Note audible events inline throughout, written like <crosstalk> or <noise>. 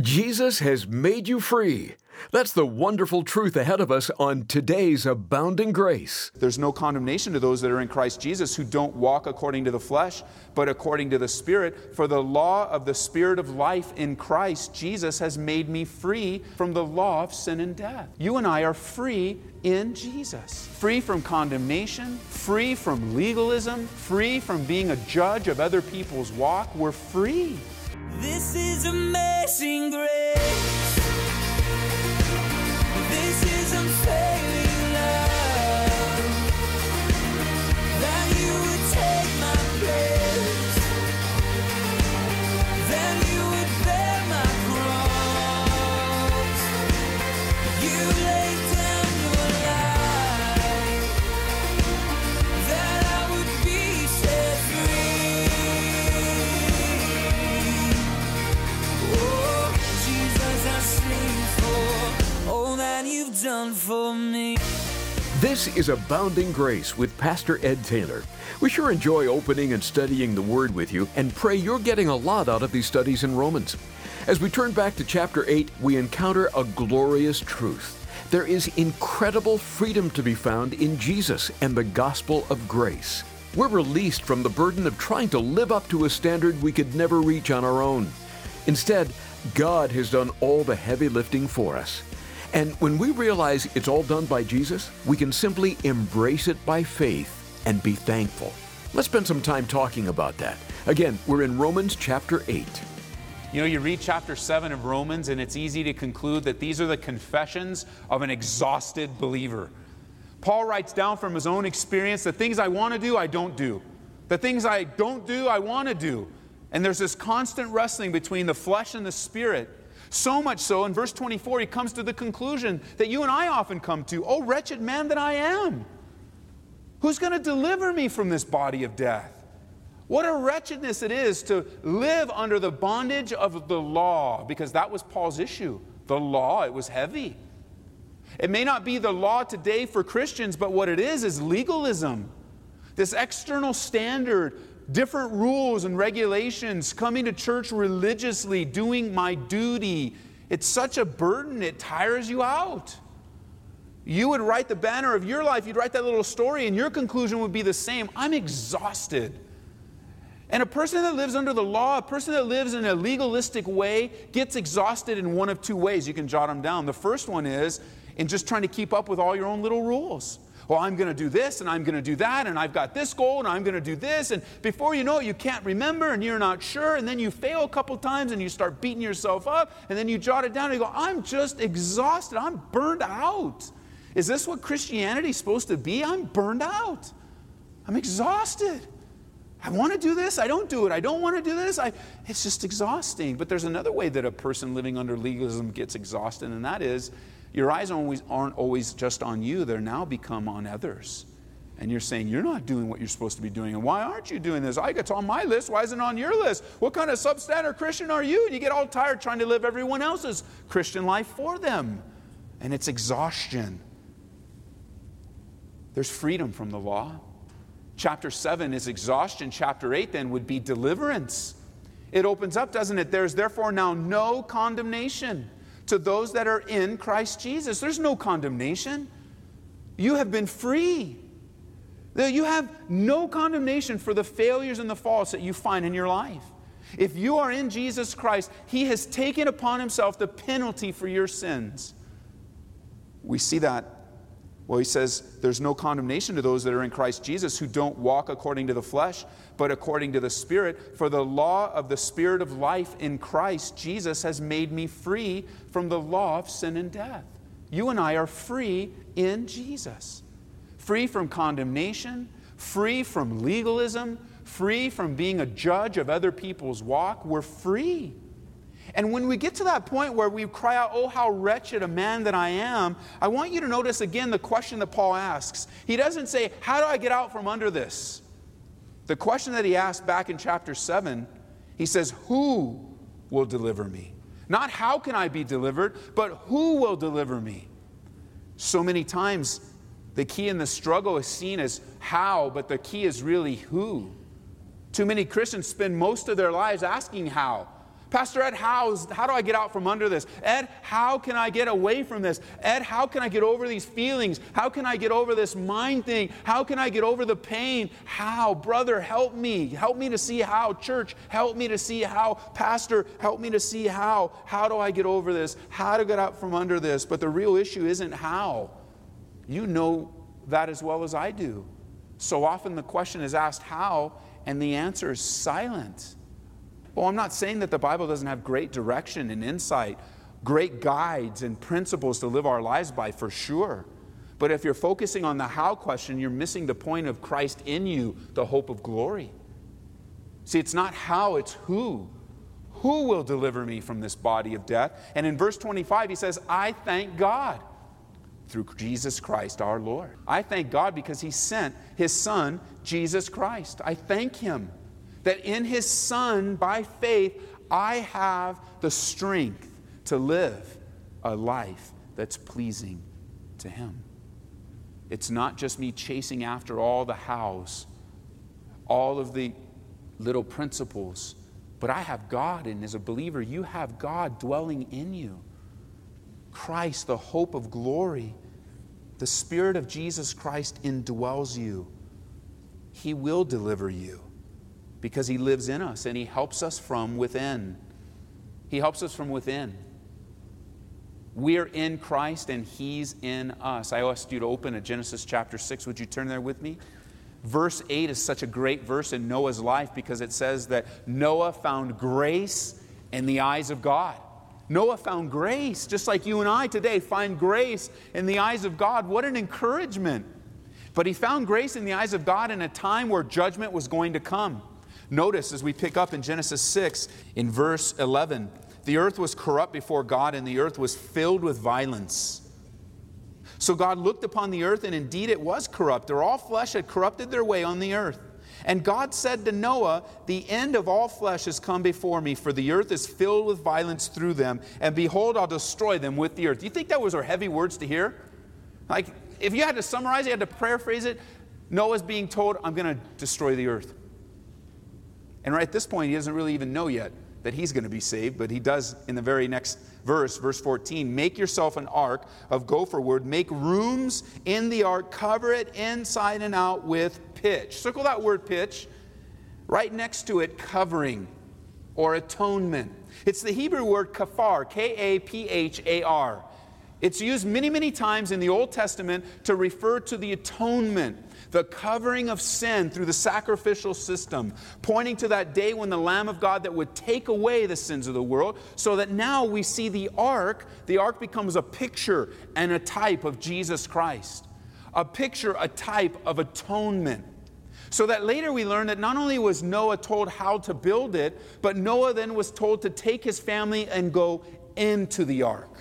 Jesus has made you free. That's the wonderful truth ahead of us on today's Abounding Grace. There's no condemnation to those that are in Christ Jesus who don't walk according to the flesh, but according to the Spirit. For the law of the Spirit of life in Christ Jesus has made me free from the law of sin and death. You and I are free in Jesus. Free from condemnation, free from legalism, free from being a judge of other people's walk. We're free. This is amazing grace. This is unfailing love. That you would take my place. This is Abounding Grace with Pastor Ed Taylor. We sure enjoy opening and studying the Word with you and pray you're getting a lot out of these studies in Romans. As we turn back to chapter 8, we encounter a glorious truth. There is incredible freedom to be found in Jesus and the gospel of grace. We're released from the burden of trying to live up to a standard we could never reach on our own. Instead, God has done all the heavy lifting for us. And when we realize it's all done by Jesus, we can simply embrace it by faith and be thankful. Let's spend some time talking about that. Again, we're in Romans chapter 8. You know, you read chapter 7 of Romans, and it's easy to conclude that these are the confessions of an exhausted believer. Paul writes down from his own experience the things I want to do, I don't do. The things I don't do, I want to do. And there's this constant wrestling between the flesh and the spirit. So much so, in verse 24, he comes to the conclusion that you and I often come to Oh, wretched man that I am! Who's going to deliver me from this body of death? What a wretchedness it is to live under the bondage of the law, because that was Paul's issue. The law, it was heavy. It may not be the law today for Christians, but what it is is legalism. This external standard, different rules and regulations, coming to church religiously, doing my duty. It's such a burden, it tires you out. You would write the banner of your life, you'd write that little story, and your conclusion would be the same I'm exhausted. And a person that lives under the law, a person that lives in a legalistic way, gets exhausted in one of two ways. You can jot them down. The first one is in just trying to keep up with all your own little rules. Well, I'm going to do this and I'm going to do that, and I've got this goal and I'm going to do this. And before you know it, you can't remember and you're not sure. And then you fail a couple times and you start beating yourself up. And then you jot it down and you go, I'm just exhausted. I'm burned out. Is this what Christianity is supposed to be? I'm burned out. I'm exhausted. I want to do this, I don't do it. I don't want to do this. I, it's just exhausting. But there's another way that a person living under legalism gets exhausted, and that is your eyes always, aren't always just on you, they're now become on others. And you're saying, You're not doing what you're supposed to be doing. And why aren't you doing this? I it's on my list. Why isn't it on your list? What kind of substandard Christian are you? And you get all tired trying to live everyone else's Christian life for them. And it's exhaustion. There's freedom from the law. Chapter 7 is exhaustion. Chapter 8 then would be deliverance. It opens up, doesn't it? There's therefore now no condemnation to those that are in Christ Jesus. There's no condemnation. You have been free. You have no condemnation for the failures and the faults that you find in your life. If you are in Jesus Christ, He has taken upon Himself the penalty for your sins. We see that well, he says there's no condemnation to those that are in Christ Jesus who don't walk according to the flesh, but according to the Spirit. For the law of the Spirit of life in Christ Jesus has made me free from the law of sin and death. You and I are free in Jesus. Free from condemnation, free from legalism, free from being a judge of other people's walk. We're free. And when we get to that point where we cry out, Oh, how wretched a man that I am, I want you to notice again the question that Paul asks. He doesn't say, How do I get out from under this? The question that he asked back in chapter 7, he says, Who will deliver me? Not how can I be delivered, but who will deliver me? So many times, the key in the struggle is seen as how, but the key is really who. Too many Christians spend most of their lives asking how. Pastor Ed, how, how do I get out from under this? Ed, how can I get away from this? Ed, how can I get over these feelings? How can I get over this mind thing? How can I get over the pain? How? Brother, help me. Help me to see how. Church, help me to see how. Pastor, help me to see how. How do I get over this? How to get out from under this? But the real issue isn't how. You know that as well as I do. So often the question is asked how, and the answer is silent. Well, I'm not saying that the Bible doesn't have great direction and insight, great guides and principles to live our lives by, for sure. But if you're focusing on the how question, you're missing the point of Christ in you, the hope of glory. See, it's not how, it's who. Who will deliver me from this body of death? And in verse 25, he says, I thank God through Jesus Christ our Lord. I thank God because he sent his son, Jesus Christ. I thank him that in his Son, by faith, I have the strength to live a life that's pleasing to him. It's not just me chasing after all the hows, all of the little principles, but I have God, and as a believer, you have God dwelling in you. Christ, the hope of glory, the Spirit of Jesus Christ indwells you. He will deliver you because He lives in us and He helps us from within. He helps us from within. We're in Christ and He's in us. I asked you to open at Genesis chapter 6. Would you turn there with me? Verse 8 is such a great verse in Noah's life because it says that Noah found grace in the eyes of God. Noah found grace, just like you and I today find grace in the eyes of God. What an encouragement! But he found grace in the eyes of God in a time where judgment was going to come. Notice as we pick up in Genesis 6, in verse 11, the earth was corrupt before God, and the earth was filled with violence. So God looked upon the earth, and indeed it was corrupt, or all flesh had corrupted their way on the earth. And God said to Noah, The end of all flesh has come before me, for the earth is filled with violence through them, and behold, I'll destroy them with the earth. Do you think that was our heavy words to hear? Like, if you had to summarize you had to paraphrase it, Noah's being told, I'm going to destroy the earth. And right at this point, he doesn't really even know yet that he's going to be saved, but he does in the very next verse, verse 14 Make yourself an ark of gopher wood, make rooms in the ark, cover it inside and out with pitch. Circle that word pitch. Right next to it, covering or atonement. It's the Hebrew word kafar, K A P H A R. It's used many, many times in the Old Testament to refer to the atonement the covering of sin through the sacrificial system, pointing to that day when the Lamb of God that would take away the sins of the world, so that now we see the ark, the ark becomes a picture and a type of Jesus Christ, a picture, a type of atonement. So that later we learn that not only was Noah told how to build it, but Noah then was told to take his family and go into the ark.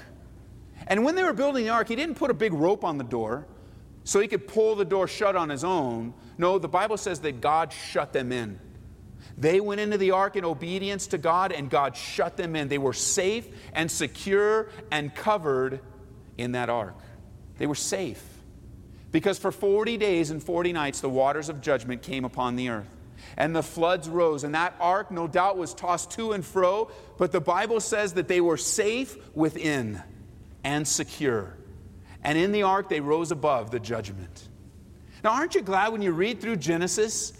And when they were building the ark, he didn't put a big rope on the door so he could pull the door shut on his own. No, the Bible says that God shut them in. They went into the ark in obedience to God, and God shut them in. They were safe and secure and covered in that ark. They were safe. Because for 40 days and 40 nights, the waters of judgment came upon the earth. And the floods rose, and that ark, no doubt, was tossed to and fro, but the Bible says that they were safe within and secure and in the ark they rose above the judgment. Now, aren't you glad when you read through Genesis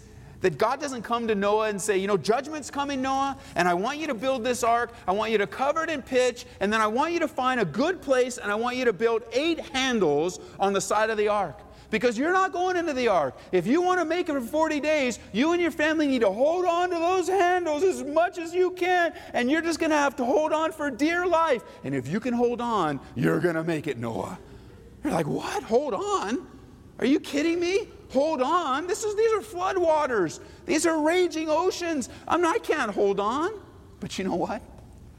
that God doesn't come to Noah and say, you know, judgment's coming, Noah, and I want you to build this ark. I want you to cover it in pitch, and then I want you to find a good place, and I want you to build eight handles on the side of the ark. Because you're not going into the ark. If you want to make it for 40 days, you and your family need to hold on to those handles as much as you can, and you're just going to have to hold on for dear life. And if you can hold on, you're going to make it, Noah. You're like, what? Hold on. Are you kidding me? Hold on. This is, these are floodwaters. These are raging oceans. I'm not, I can't hold on. But you know what?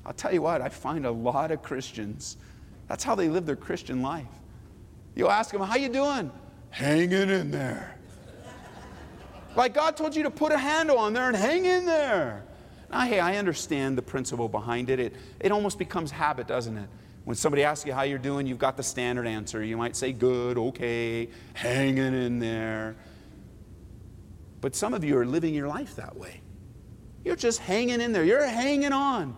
I'll tell you what, I find a lot of Christians, that's how they live their Christian life. You'll ask them, how you doing? Hanging in there. like God told you to put a handle on there and hang in there. Now, hey, I understand the principle behind it. It, it almost becomes habit, doesn't it? When somebody asks you how you're doing, you've got the standard answer. You might say, good, okay, hanging in there. But some of you are living your life that way. You're just hanging in there. You're hanging on.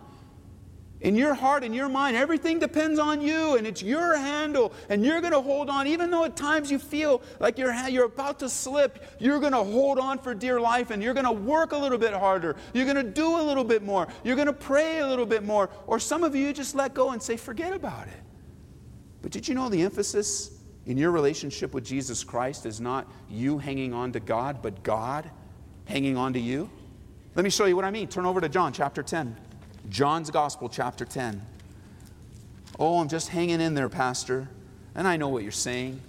In your heart, in your mind, everything depends on you and it's your handle and you're going to hold on. Even though at times you feel like you're, you're about to slip, you're going to hold on for dear life and you're going to work a little bit harder. You're going to do a little bit more. You're going to pray a little bit more. Or some of you just let go and say, forget about it. But did you know the emphasis in your relationship with Jesus Christ is not you hanging on to God, but God hanging on to you? Let me show you what I mean. Turn over to John chapter 10. John's Gospel, chapter 10. Oh, I'm just hanging in there, Pastor. And I know what you're saying.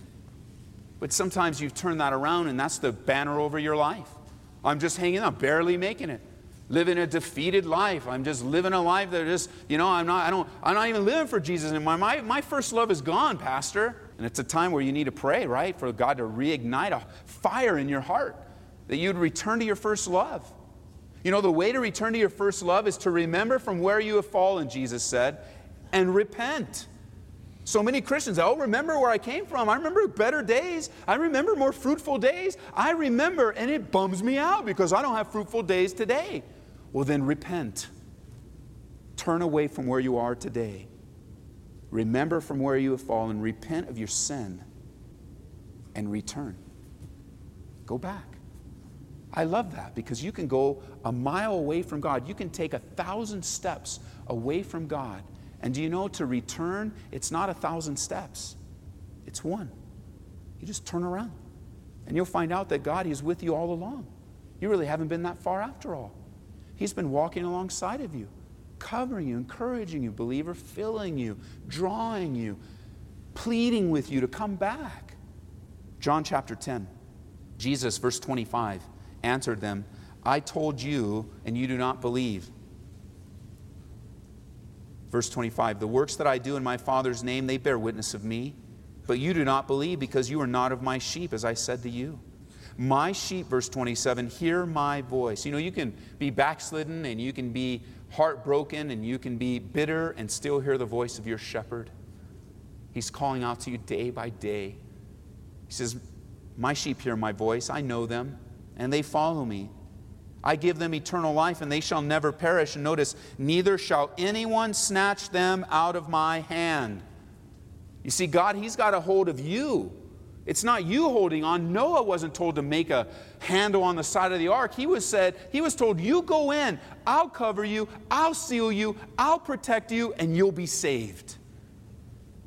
But sometimes you've turned that around and that's the banner over your life. I'm just hanging on, barely making it. Living a defeated life. I'm just living a life that just, you know, I'm not, I don't, I'm not even living for Jesus anymore. My, my first love is gone, Pastor. And it's a time where you need to pray, right? For God to reignite a fire in your heart, that you'd return to your first love. You know, the way to return to your first love is to remember from where you have fallen, Jesus said, and repent. So many Christians, oh, remember where I came from. I remember better days. I remember more fruitful days. I remember, and it bums me out because I don't have fruitful days today. Well, then repent. Turn away from where you are today. Remember from where you have fallen. Repent of your sin and return. Go back. I love that because you can go a mile away from God. You can take a thousand steps away from God. And do you know to return, it's not a thousand steps, it's one. You just turn around. And you'll find out that God is with you all along. You really haven't been that far after all. He's been walking alongside of you, covering you, encouraging you, believer, filling you, drawing you, pleading with you to come back. John chapter 10, Jesus, verse 25 answered them, I told you, and you do not believe. Verse 25 The works that I do in my Father's name, they bear witness of me. But you do not believe because you are not of my sheep, as I said to you. My sheep, verse 27, hear my voice. You know, you can be backslidden and you can be heartbroken and you can be bitter and still hear the voice of your shepherd. He's calling out to you day by day. He says, My sheep hear my voice. I know them and they follow me. I give them eternal life, and they shall never perish. And notice, neither shall anyone snatch them out of my hand. You see, God, He's got a hold of you. It's not you holding on. Noah wasn't told to make a handle on the side of the ark. He was said, he was told, You go in, I'll cover you, I'll seal you, I'll protect you, and you'll be saved.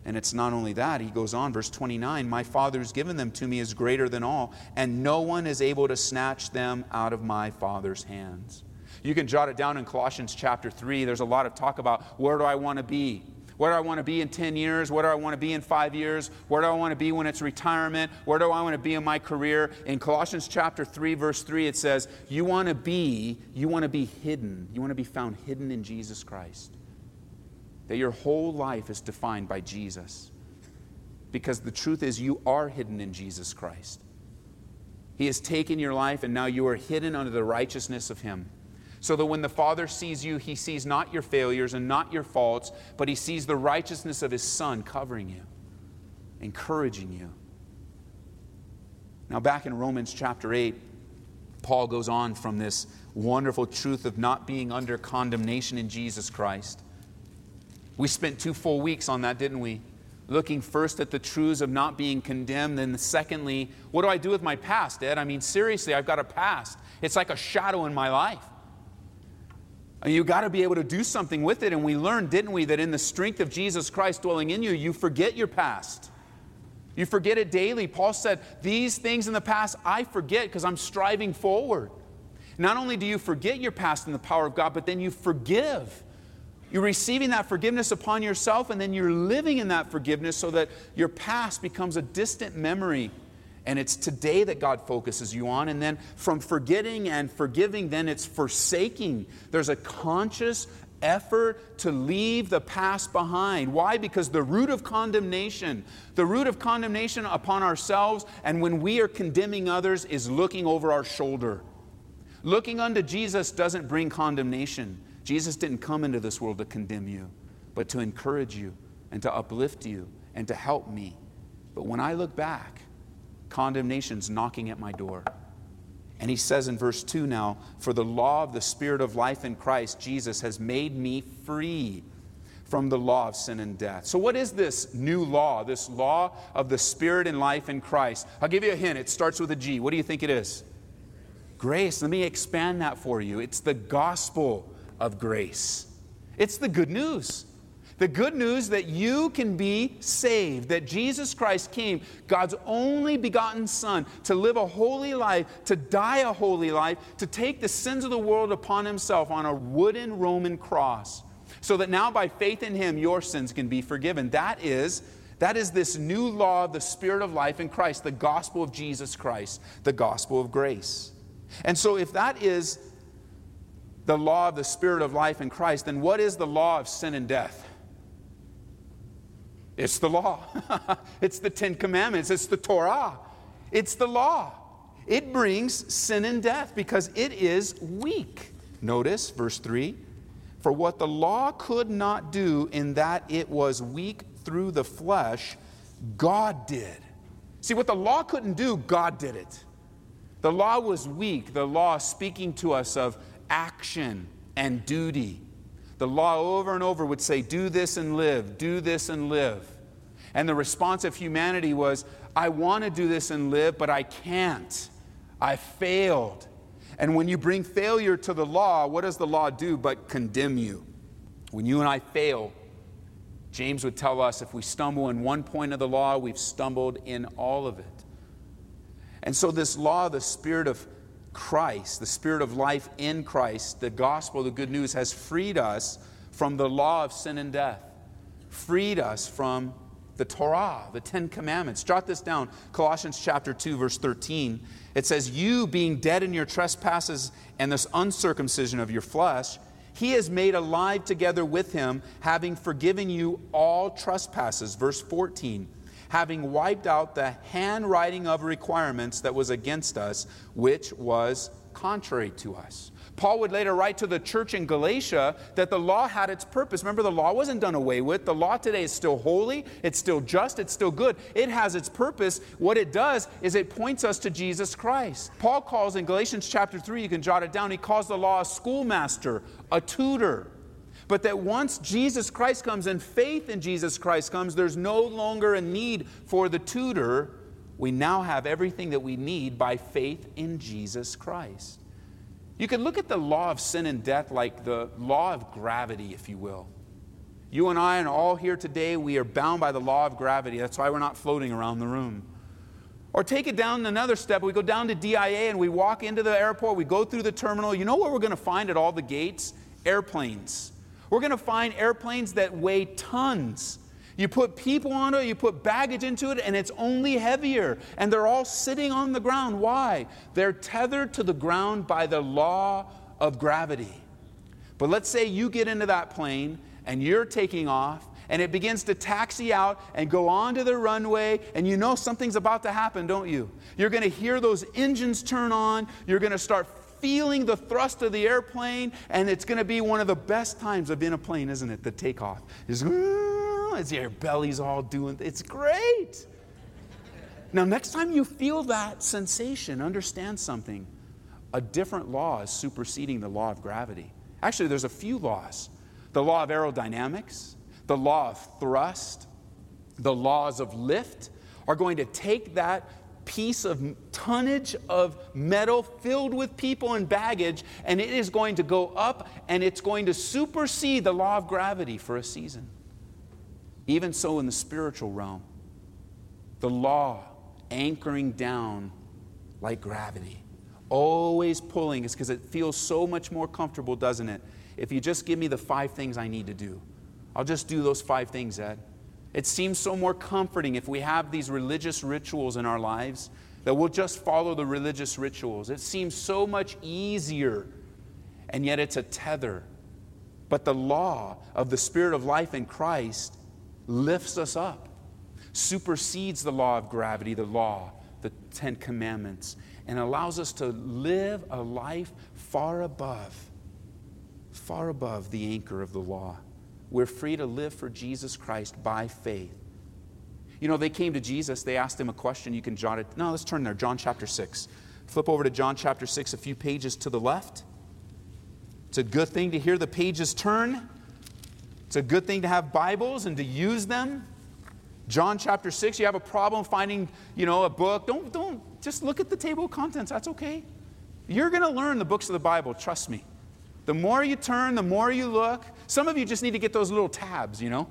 And it's not only that, he goes on, verse 29 My Father who's given them to me is greater than all, and no one is able to snatch them out of my Father's hands. You can jot it down in Colossians chapter 3. There's a lot of talk about where do I want to be? Where do I want to be in 10 years? Where do I want to be in five years? Where do I want to be when it's retirement? Where do I want to be in my career? In Colossians chapter 3, verse 3, it says, You want to be, you want to be hidden. You want to be found hidden in Jesus Christ that your whole life is defined by Jesus. Because the truth is, you are hidden in Jesus Christ. He has taken your life, and now you are hidden under the righteousness of Him. So that when the Father sees you, He sees not your failures and not your faults, but He sees the righteousness of His Son covering you, encouraging you. Now, back in Romans chapter 8, Paul goes on from this wonderful truth of not being under condemnation in Jesus Christ. We spent two full weeks on that, didn't we? Looking first at the truths of not being condemned, and secondly, what do I do with my past, Ed? I mean, seriously, I've got a past. It's like a shadow in my life. You got to be able to do something with it. And we learned, didn't we, that in the strength of Jesus Christ dwelling in you, you forget your past. You forget it daily. Paul said, These things in the past I forget because I'm striving forward. Not only do you forget your past in the power of God, but then you forgive. You're receiving that forgiveness upon yourself, and then you're living in that forgiveness so that your past becomes a distant memory. And it's today that God focuses you on. And then from forgetting and forgiving, then it's forsaking. There's a conscious effort to leave the past behind. Why? Because the root of condemnation, the root of condemnation upon ourselves, and when we are condemning others, is looking over our shoulder. Looking unto Jesus doesn't bring condemnation. Jesus didn't come into this world to condemn you, but to encourage you and to uplift you and to help me. But when I look back, condemnation's knocking at my door. And he says in verse 2 now, For the law of the Spirit of life in Christ Jesus has made me free from the law of sin and death. So, what is this new law, this law of the Spirit and life in Christ? I'll give you a hint. It starts with a G. What do you think it is? Grace. Let me expand that for you. It's the gospel of grace, it's the good news. The good news that you can be saved, that Jesus Christ came, God's only begotten Son, to live a holy life, to die a holy life, to take the sins of the world upon himself on a wooden Roman cross, so that now by faith in him your sins can be forgiven. That is that is this new law of the Spirit of life in Christ, the gospel of Jesus Christ, the gospel of grace. And so, if that is the law of the Spirit of life in Christ, then what is the law of sin and death? It's the law. <laughs> it's the Ten Commandments. It's the Torah. It's the law. It brings sin and death because it is weak. Notice verse 3 For what the law could not do in that it was weak through the flesh, God did. See, what the law couldn't do, God did it. The law was weak, the law speaking to us of action and duty. The law over and over would say, Do this and live, do this and live. And the response of humanity was, I want to do this and live, but I can't. I failed. And when you bring failure to the law, what does the law do but condemn you? When you and I fail, James would tell us if we stumble in one point of the law, we've stumbled in all of it. And so, this law, the Spirit of Christ, the Spirit of life in Christ, the gospel, the good news, has freed us from the law of sin and death, freed us from the Torah, the Ten Commandments. Jot this down Colossians chapter 2, verse 13. It says, You being dead in your trespasses and this uncircumcision of your flesh, he has made alive together with him, having forgiven you all trespasses. Verse 14 having wiped out the handwriting of requirements that was against us, which was contrary to us. Paul would later write to the church in Galatia that the law had its purpose. Remember, the law wasn't done away with. The law today is still holy, it's still just, it's still good. It has its purpose. What it does is it points us to Jesus Christ. Paul calls in Galatians chapter 3, you can jot it down, he calls the law a schoolmaster, a tutor. But that once Jesus Christ comes and faith in Jesus Christ comes, there's no longer a need for the tutor. We now have everything that we need by faith in Jesus Christ. You can look at the law of sin and death like the law of gravity, if you will. You and I and all here today, we are bound by the law of gravity. That's why we're not floating around the room. Or take it down another step. We go down to DIA and we walk into the airport, we go through the terminal. You know what we're going to find at all the gates? Airplanes. We're going to find airplanes that weigh tons. You put people on it, you put baggage into it, and it's only heavier. And they're all sitting on the ground. Why? They're tethered to the ground by the law of gravity. But let's say you get into that plane and you're taking off, and it begins to taxi out and go onto the runway, and you know something's about to happen, don't you? You're going to hear those engines turn on, you're going to start feeling the thrust of the airplane, and it's going to be one of the best times of in a plane, isn't it? The takeoff. It's, as your belly's all doing, it's great. Now, next time you feel that sensation, understand something. A different law is superseding the law of gravity. Actually, there's a few laws the law of aerodynamics, the law of thrust, the laws of lift are going to take that piece of tonnage of metal filled with people and baggage, and it is going to go up and it's going to supersede the law of gravity for a season. Even so, in the spiritual realm, the law anchoring down like gravity, always pulling is because it feels so much more comfortable, doesn't it? If you just give me the five things I need to do, I'll just do those five things, Ed. It seems so more comforting if we have these religious rituals in our lives that we'll just follow the religious rituals. It seems so much easier, and yet it's a tether. But the law of the Spirit of life in Christ lifts us up, supersedes the law of gravity, the law, the Ten Commandments, and allows us to live a life far above, far above the anchor of the law. We're free to live for Jesus Christ by faith. You know, they came to Jesus, they asked him a question. You can jot it. No, let's turn there. John chapter 6. Flip over to John chapter 6, a few pages to the left. It's a good thing to hear the pages turn It's a good thing to have Bibles and to use them. John chapter 6, you have a problem finding, you know, a book. Don't, don't just look at the table of contents. That's okay. You're going to learn the books of the Bible, trust me. The more you turn, the more you look. Some of you just need to get those little tabs, you know.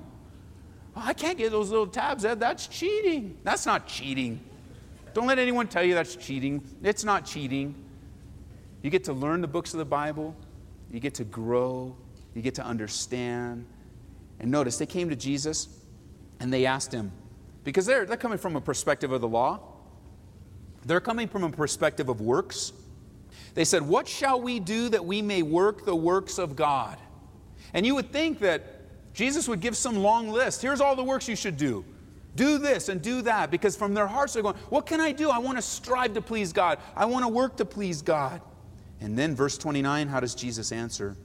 Oh, I can't get those little tabs. That, that's cheating. That's not cheating. Don't let anyone tell you that's cheating. It's not cheating. You get to learn the books of the Bible, you get to grow, you get to understand. And notice, they came to Jesus and they asked him, because they're, they're coming from a perspective of the law, they're coming from a perspective of works. They said, What shall we do that we may work the works of God? And you would think that Jesus would give some long list. Here's all the works you should do. Do this and do that. Because from their hearts, they're going, What can I do? I want to strive to please God. I want to work to please God. And then, verse 29, how does Jesus answer?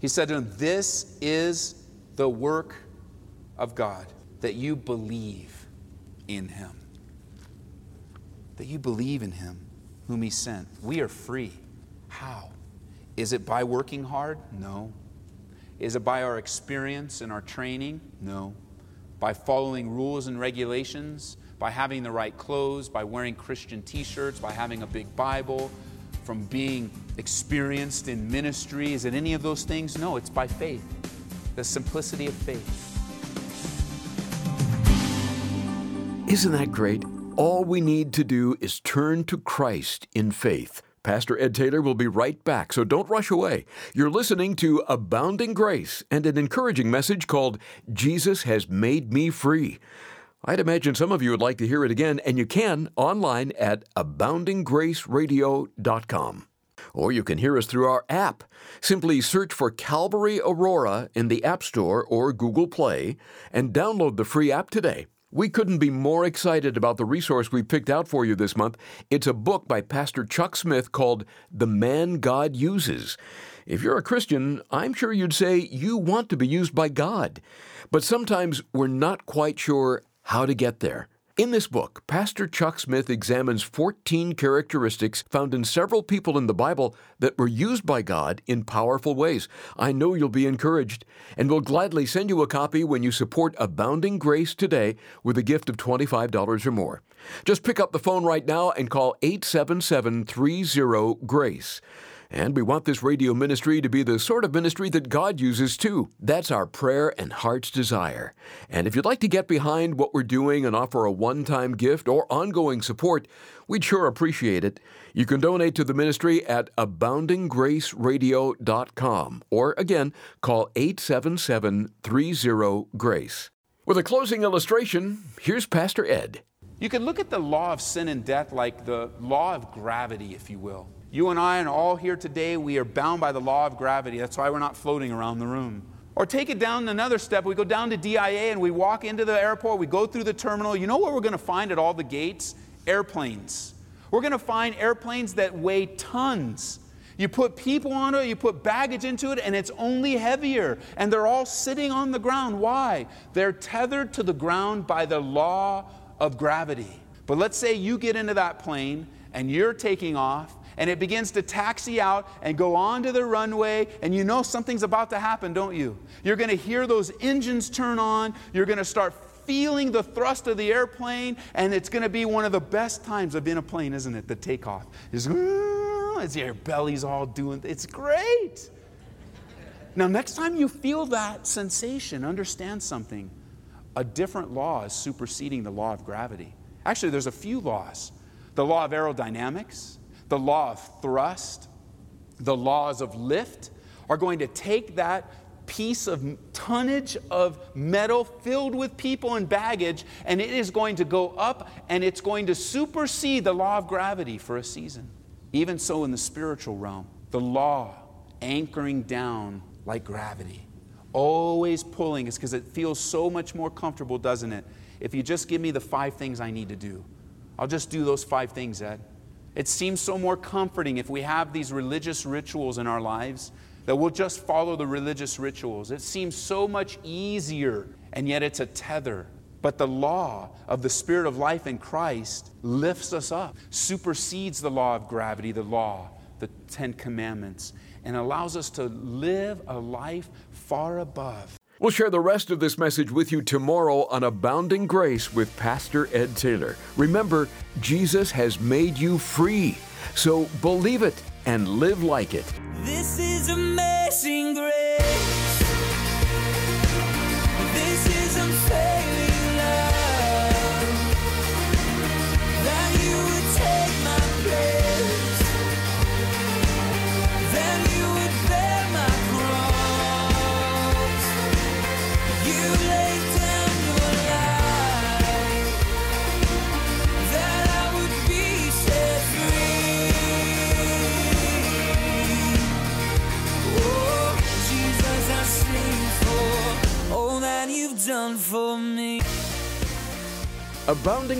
He said to them, This is the work of God, that you believe in him. That you believe in him whom he sent. We are free. How? Is it by working hard? No. Is it by our experience and our training? No. By following rules and regulations? By having the right clothes? By wearing Christian t shirts? By having a big Bible? From being experienced in ministry? Is it any of those things? No, it's by faith. The simplicity of faith. Isn't that great? All we need to do is turn to Christ in faith. Pastor Ed Taylor will be right back, so don't rush away. You're listening to Abounding Grace and an encouraging message called Jesus Has Made Me Free. I'd imagine some of you would like to hear it again, and you can online at aboundinggraceradio.com. Or you can hear us through our app. Simply search for Calvary Aurora in the App Store or Google Play and download the free app today. We couldn't be more excited about the resource we picked out for you this month. It's a book by Pastor Chuck Smith called The Man God Uses. If you're a Christian, I'm sure you'd say you want to be used by God. But sometimes we're not quite sure how to get there. In this book, Pastor Chuck Smith examines 14 characteristics found in several people in the Bible that were used by God in powerful ways. I know you'll be encouraged, and we'll gladly send you a copy when you support Abounding Grace today with a gift of $25 or more. Just pick up the phone right now and call 877 30 GRACE. And we want this radio ministry to be the sort of ministry that God uses too. That's our prayer and heart's desire. And if you'd like to get behind what we're doing and offer a one time gift or ongoing support, we'd sure appreciate it. You can donate to the ministry at aboundinggraceradio.com or again, call 877 30 GRACE. With a closing illustration, here's Pastor Ed. You can look at the law of sin and death like the law of gravity, if you will. You and I and all here today, we are bound by the law of gravity. That's why we're not floating around the room. Or take it down another step. We go down to DIA and we walk into the airport, we go through the terminal. You know what we're going to find at all the gates? Airplanes. We're going to find airplanes that weigh tons. You put people on it, you put baggage into it, and it's only heavier. And they're all sitting on the ground. Why? They're tethered to the ground by the law of gravity. But let's say you get into that plane and you're taking off and it begins to taxi out and go onto the runway, and you know something's about to happen, don't you? You're going to hear those engines turn on, you're going to start feeling the thrust of the airplane, and it's going to be one of the best times of in a plane, isn't it? The takeoff. It's, as your belly's all doing, it's great. Now, next time you feel that sensation, understand something. A different law is superseding the law of gravity. Actually, there's a few laws the law of aerodynamics, the law of thrust, the laws of lift are going to take that piece of tonnage of metal filled with people and baggage, and it is going to go up and it's going to supersede the law of gravity for a season. Even so, in the spiritual realm, the law anchoring down like gravity, always pulling us because it feels so much more comfortable, doesn't it? If you just give me the five things I need to do, I'll just do those five things, Ed. It seems so more comforting if we have these religious rituals in our lives that we'll just follow the religious rituals. It seems so much easier, and yet it's a tether. But the law of the Spirit of life in Christ lifts us up, supersedes the law of gravity, the law, the Ten Commandments, and allows us to live a life far above We'll share the rest of this message with you tomorrow on Abounding Grace with Pastor Ed Taylor. Remember, Jesus has made you free. So believe it and live like it. This is amazing grace.